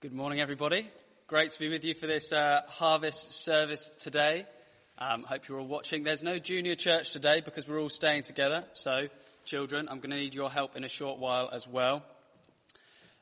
Good morning, everybody. Great to be with you for this uh, harvest service today. Um, hope you're all watching. There's no junior church today because we're all staying together. So, children, I'm going to need your help in a short while as well.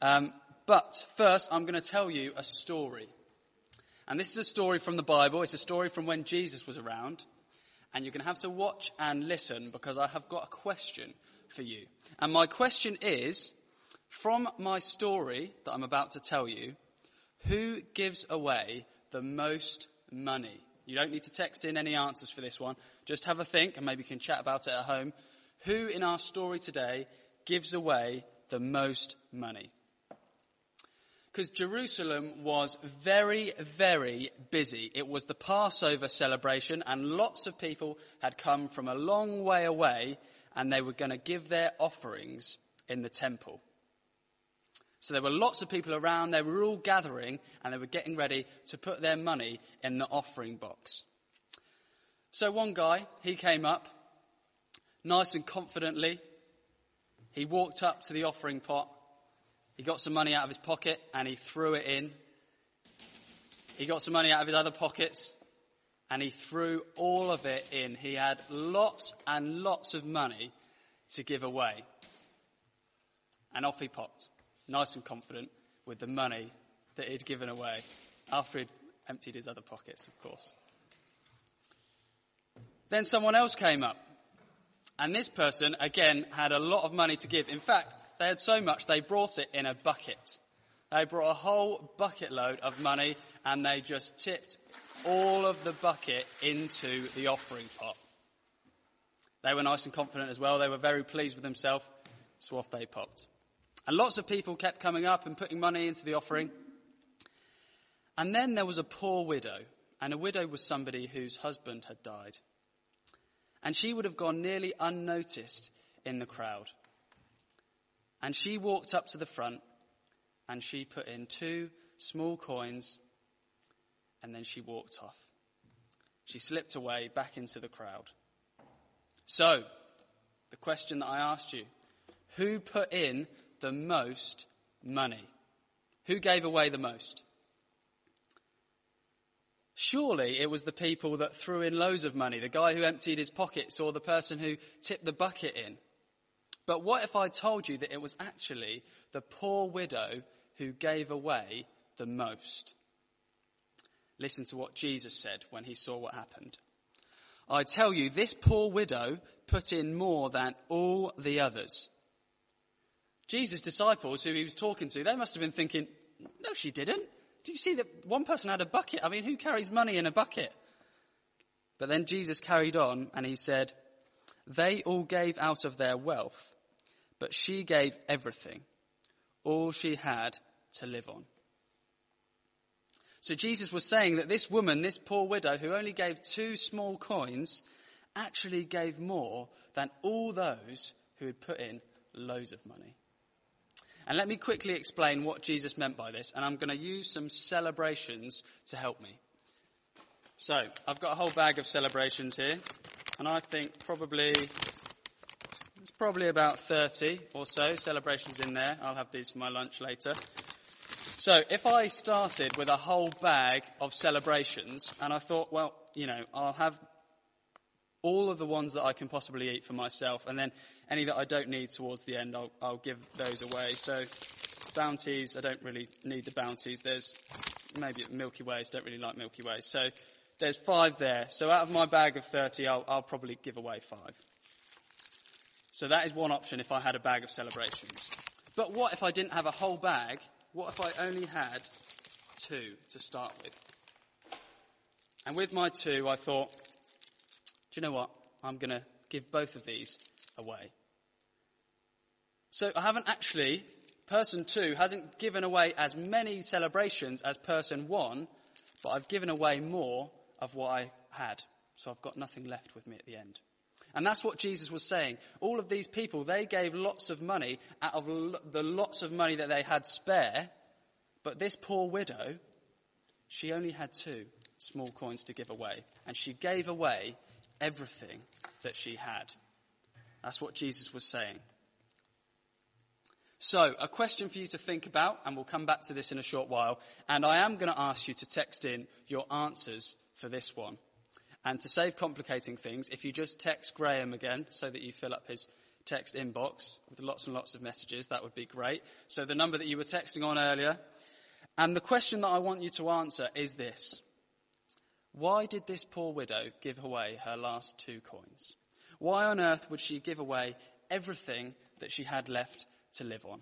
Um, but first, I'm going to tell you a story. And this is a story from the Bible. It's a story from when Jesus was around. And you're going to have to watch and listen because I have got a question for you. And my question is, from my story that I'm about to tell you, who gives away the most money? You don't need to text in any answers for this one. Just have a think and maybe you can chat about it at home. Who in our story today gives away the most money? Because Jerusalem was very, very busy. It was the Passover celebration and lots of people had come from a long way away and they were going to give their offerings in the temple. So there were lots of people around, they were all gathering, and they were getting ready to put their money in the offering box. So one guy, he came up, nice and confidently. He walked up to the offering pot. He got some money out of his pocket and he threw it in. He got some money out of his other pockets and he threw all of it in. He had lots and lots of money to give away. And off he popped nice and confident with the money that he'd given away after he'd emptied his other pockets, of course. Then someone else came up. And this person, again, had a lot of money to give. In fact, they had so much they brought it in a bucket. They brought a whole bucket load of money and they just tipped all of the bucket into the offering pot. They were nice and confident as well. They were very pleased with themselves. So off they popped. And lots of people kept coming up and putting money into the offering. And then there was a poor widow. And a widow was somebody whose husband had died. And she would have gone nearly unnoticed in the crowd. And she walked up to the front and she put in two small coins and then she walked off. She slipped away back into the crowd. So, the question that I asked you, who put in the most money? Who gave away the most? Surely it was the people that threw in loads of money, the guy who emptied his pockets or the person who tipped the bucket in. But what if I told you that it was actually the poor widow who gave away the most? Listen to what Jesus said when he saw what happened. I tell you, this poor widow put in more than all the others. Jesus' disciples who he was talking to, they must have been thinking, no, she didn't. Do you see that one person had a bucket? I mean, who carries money in a bucket? But then Jesus carried on and he said, they all gave out of their wealth, but she gave everything, all she had to live on. So Jesus was saying that this woman, this poor widow who only gave two small coins, actually gave more than all those who had put in loads of money. And let me quickly explain what Jesus meant by this, and I'm going to use some celebrations to help me. So, I've got a whole bag of celebrations here, and I think probably, it's probably about 30 or so celebrations in there. I'll have these for my lunch later. So, if I started with a whole bag of celebrations, and I thought, well, you know, I'll have all of the ones that I can possibly eat for myself, and then any that I don't need towards the end, I'll, I'll give those away. So, bounties, I don't really need the bounties. There's maybe Milky Ways, don't really like Milky Ways. So, there's five there. So, out of my bag of 30, I'll, I'll probably give away five. So, that is one option if I had a bag of celebrations. But what if I didn't have a whole bag? What if I only had two to start with? And with my two, I thought, do you know what? I'm going to give both of these away. So I haven't actually, person two hasn't given away as many celebrations as person one, but I've given away more of what I had. So I've got nothing left with me at the end. And that's what Jesus was saying. All of these people, they gave lots of money out of the lots of money that they had spare. But this poor widow, she only had two small coins to give away. And she gave away everything that she had. That's what Jesus was saying. So, a question for you to think about, and we'll come back to this in a short while. And I am going to ask you to text in your answers for this one. And to save complicating things, if you just text Graham again so that you fill up his text inbox with lots and lots of messages, that would be great. So, the number that you were texting on earlier. And the question that I want you to answer is this Why did this poor widow give away her last two coins? Why on earth would she give away everything that she had left to live on.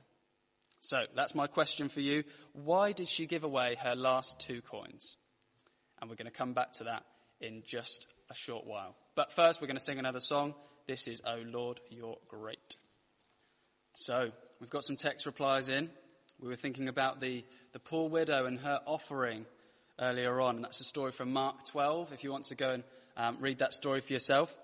So that's my question for you. Why did she give away her last two coins? And we're going to come back to that in just a short while. But first, we're going to sing another song. This is Oh Lord, You're Great. So we've got some text replies in. We were thinking about the, the poor widow and her offering earlier on. And that's a story from Mark 12, if you want to go and um, read that story for yourself.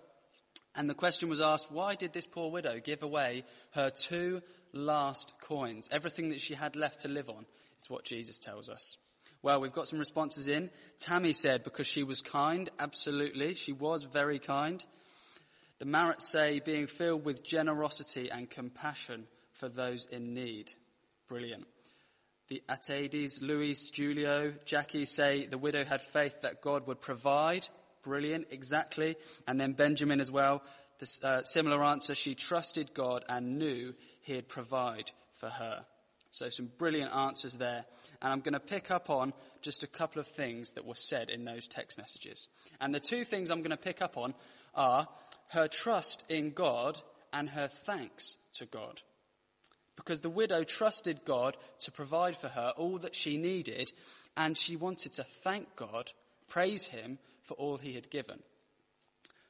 And the question was asked, why did this poor widow give away her two last coins? Everything that she had left to live on is what Jesus tells us. Well, we've got some responses in. Tammy said, because she was kind. Absolutely. She was very kind. The Marats say, being filled with generosity and compassion for those in need. Brilliant. The Atades, Luis, Julio, Jackie say the widow had faith that God would provide Brilliant, exactly. And then Benjamin as well, this, uh, similar answer. She trusted God and knew He'd provide for her. So some brilliant answers there. And I'm going to pick up on just a couple of things that were said in those text messages. And the two things I'm going to pick up on are her trust in God and her thanks to God. Because the widow trusted God to provide for her all that she needed, and she wanted to thank God, praise Him for all he had given.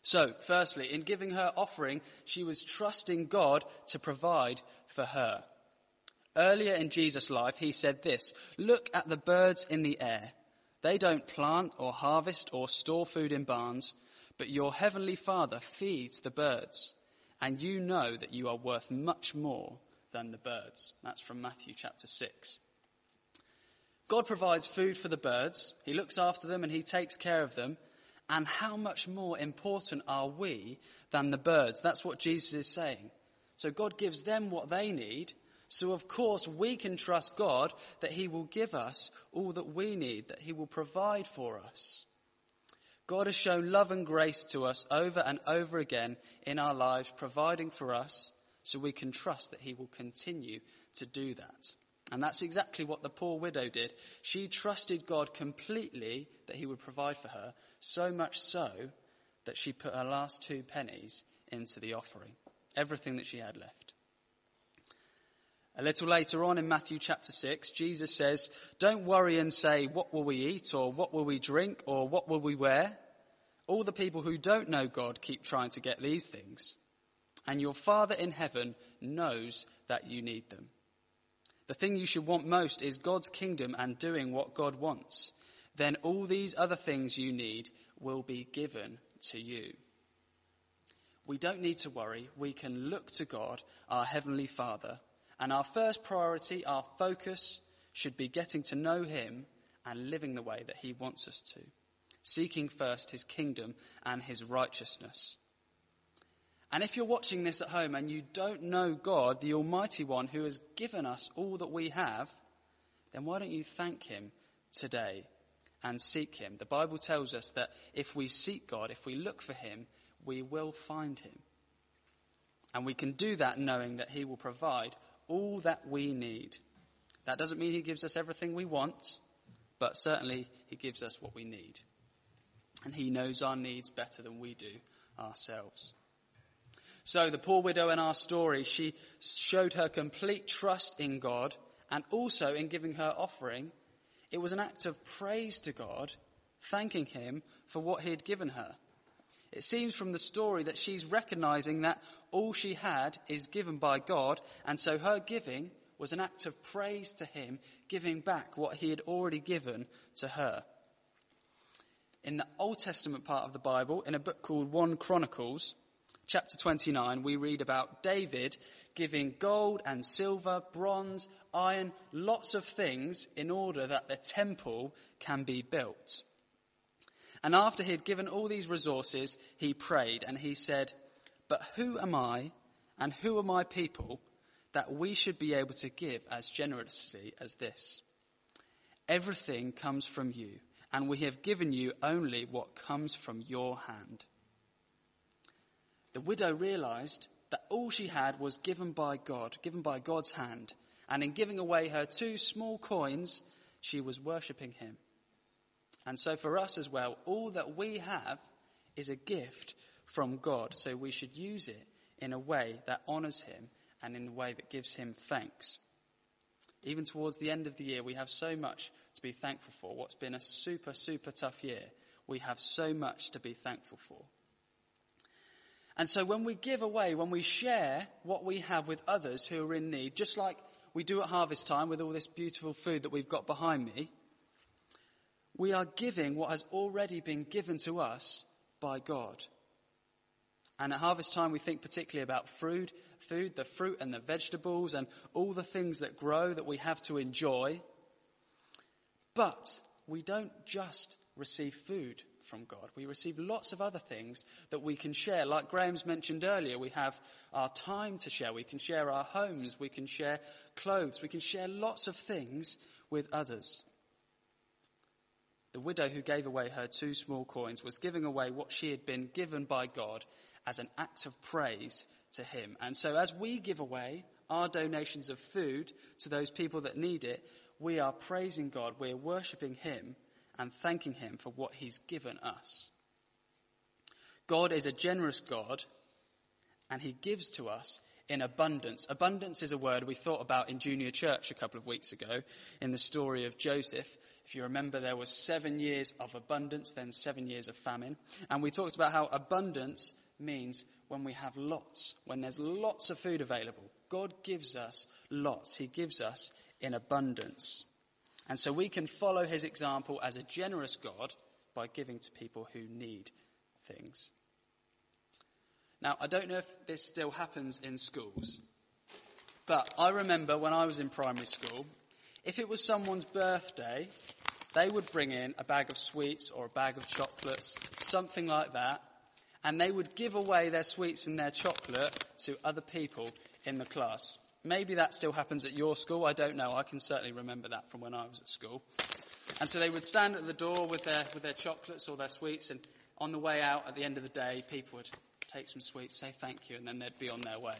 So, firstly, in giving her offering, she was trusting God to provide for her. Earlier in Jesus' life, he said this Look at the birds in the air. They don't plant or harvest or store food in barns, but your heavenly Father feeds the birds, and you know that you are worth much more than the birds. That's from Matthew chapter 6. God provides food for the birds, He looks after them and He takes care of them. And how much more important are we than the birds? That's what Jesus is saying. So God gives them what they need. So of course we can trust God that He will give us all that we need, that He will provide for us. God has shown love and grace to us over and over again in our lives, providing for us so we can trust that He will continue to do that. And that's exactly what the poor widow did. She trusted God completely that he would provide for her, so much so that she put her last two pennies into the offering, everything that she had left. A little later on in Matthew chapter 6, Jesus says, Don't worry and say, What will we eat, or what will we drink, or what will we wear? All the people who don't know God keep trying to get these things. And your Father in heaven knows that you need them. The thing you should want most is God's kingdom and doing what God wants. Then all these other things you need will be given to you. We don't need to worry. We can look to God, our Heavenly Father, and our first priority, our focus, should be getting to know Him and living the way that He wants us to, seeking first His kingdom and His righteousness. And if you're watching this at home and you don't know God, the Almighty One who has given us all that we have, then why don't you thank Him today and seek Him? The Bible tells us that if we seek God, if we look for Him, we will find Him. And we can do that knowing that He will provide all that we need. That doesn't mean He gives us everything we want, but certainly He gives us what we need. And He knows our needs better than we do ourselves. So the poor widow in our story, she showed her complete trust in God and also in giving her offering. It was an act of praise to God, thanking him for what he had given her. It seems from the story that she's recognizing that all she had is given by God, and so her giving was an act of praise to him, giving back what he had already given to her. In the Old Testament part of the Bible, in a book called 1 Chronicles, chapter 29, we read about David giving gold and silver, bronze, iron, lots of things in order that the temple can be built. And after he had given all these resources, he prayed and he said, But who am I and who are my people that we should be able to give as generously as this. Everything comes from you, and we have given you only what comes from your hand. The widow realized that all she had was given by God, given by God's hand, and in giving away her two small coins, she was worshipping Him. And so for us as well, all that we have is a gift from God, so we should use it in a way that honors Him and in a way that gives Him thanks. Even towards the end of the year, we have so much to be thankful for. What's been a super, super tough year, we have so much to be thankful for. And so when we give away, when we share what we have with others who are in need, just like we do at harvest time with all this beautiful food that we've got behind me, we are giving what has already been given to us by God. And at harvest time, we think particularly about food, food, the fruit and the vegetables and all the things that grow that we have to enjoy. But we don't just receive food from God. We receive lots of other things that we can share. Like Graham's mentioned earlier, we have our time to share. We can share our homes. We can share clothes. We can share lots of things with others. The widow who gave away her two small coins was giving away what she had been given by God as an act of praise to Him. And so as we give away our donations of food to those people that need it, we are praising God, we're worshipping Him and thanking Him for what He's given us. God is a generous God and He gives to us in abundance. Abundance is a word we thought about in junior church a couple of weeks ago in the story of Joseph. If you remember, there was seven years of abundance, then seven years of famine. And we talked about how abundance means when we have lots, when there's lots of food available. God gives us lots. He gives us in abundance. And so we can follow his example as a generous God by giving to people who need things. Now, I don't know if this still happens in schools, but I remember when I was in primary school, if it was someone's birthday, they would bring in a bag of sweets or a bag of chocolates, something like that, and they would give away their sweets and their chocolate to other people in the class. Maybe that still happens at your school. I don't know. I can certainly remember that from when I was at school. And so they would stand at the door with their, with their chocolates or their sweets, and on the way out at the end of the day, people would take some sweets, say thank you, and then they'd be on their way.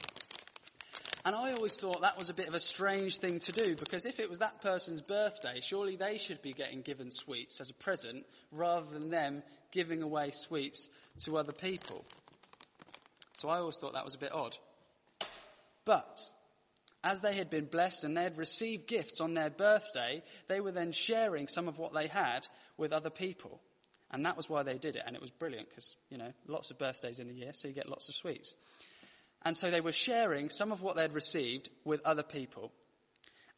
And I always thought that was a bit of a strange thing to do because if it was that person's birthday, surely they should be getting given sweets as a present rather than them giving away sweets to other people. So I always thought that was a bit odd. But as they had been blessed and they had received gifts on their birthday, they were then sharing some of what they had with other people. And that was why they did it. And it was brilliant because, you know, lots of birthdays in the year, so you get lots of sweets. And so they were sharing some of what they'd received with other people.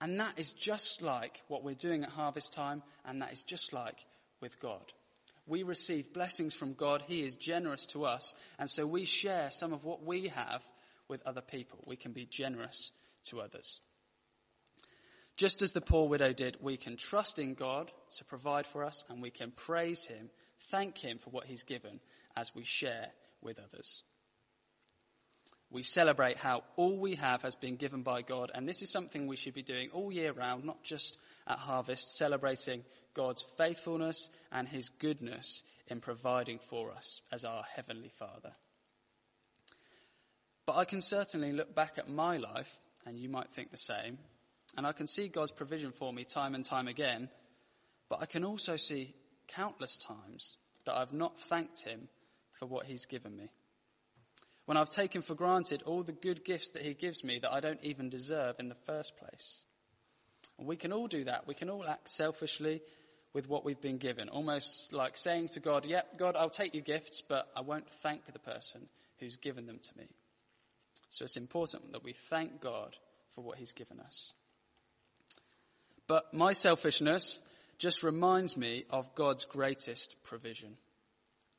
And that is just like what we're doing at harvest time, and that is just like with God. We receive blessings from God. He is generous to us. And so we share some of what we have with other people. We can be generous to others. Just as the poor widow did, we can trust in God to provide for us and we can praise Him, thank Him for what He's given as we share with others. We celebrate how all we have has been given by God, and this is something we should be doing all year round, not just at harvest, celebrating God's faithfulness and His goodness in providing for us as our Heavenly Father. But I can certainly look back at my life and you might think the same. And I can see God's provision for me time and time again, but I can also see countless times that I've not thanked Him for what He's given me. When I've taken for granted all the good gifts that He gives me that I don't even deserve in the first place. And we can all do that. We can all act selfishly with what we've been given, almost like saying to God, Yep, God, I'll take your gifts, but I won't thank the person who's given them to me. So it's important that we thank God for what He's given us. But my selfishness just reminds me of God's greatest provision,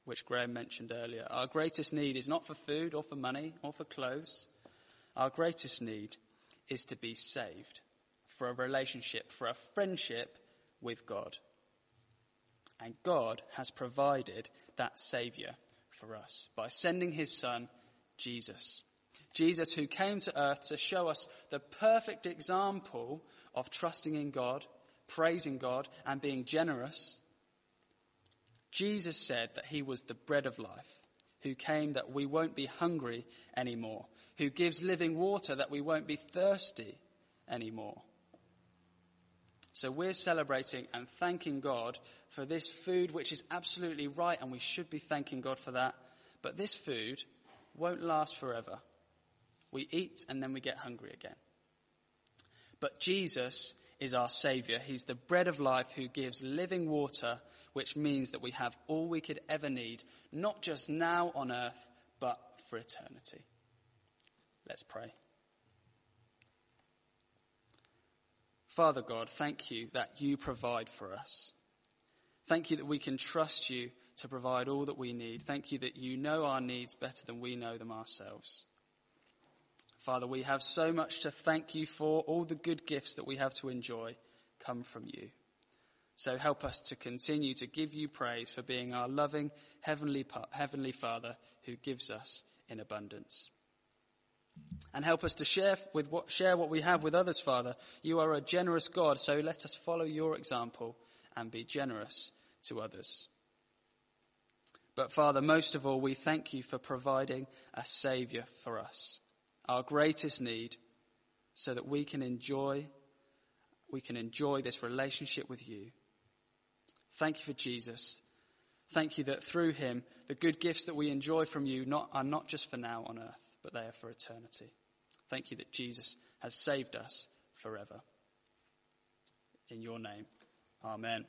which Graham mentioned earlier. Our greatest need is not for food or for money or for clothes. Our greatest need is to be saved, for a relationship, for a friendship with God. And God has provided that Saviour for us by sending His Son, Jesus. Jesus, who came to earth to show us the perfect example of trusting in God, praising God, and being generous. Jesus said that he was the bread of life, who came that we won't be hungry anymore, who gives living water that we won't be thirsty anymore. So we're celebrating and thanking God for this food, which is absolutely right, and we should be thanking God for that. But this food won't last forever. We eat and then we get hungry again. But Jesus is our Saviour. He's the bread of life who gives living water, which means that we have all we could ever need, not just now on earth, but for eternity. Let's pray. Father God, thank you that you provide for us. Thank you that we can trust you to provide all that we need. Thank you that you know our needs better than we know them ourselves. Father, we have so much to thank you for. All the good gifts that we have to enjoy come from you. So help us to continue to give you praise for being our loving heavenly, heavenly Father who gives us in abundance. And help us to share, with what, share what we have with others, Father. You are a generous God, so let us follow your example and be generous to others. But Father, most of all, we thank you for providing a Saviour for us, our greatest need, so that we can enjoy, we can enjoy this relationship with you. Thank you for Jesus. Thank you that through him, the good gifts that we enjoy from you not, are not just for now on earth but they are for eternity. Thank you that Jesus has saved us forever. In your name, amen.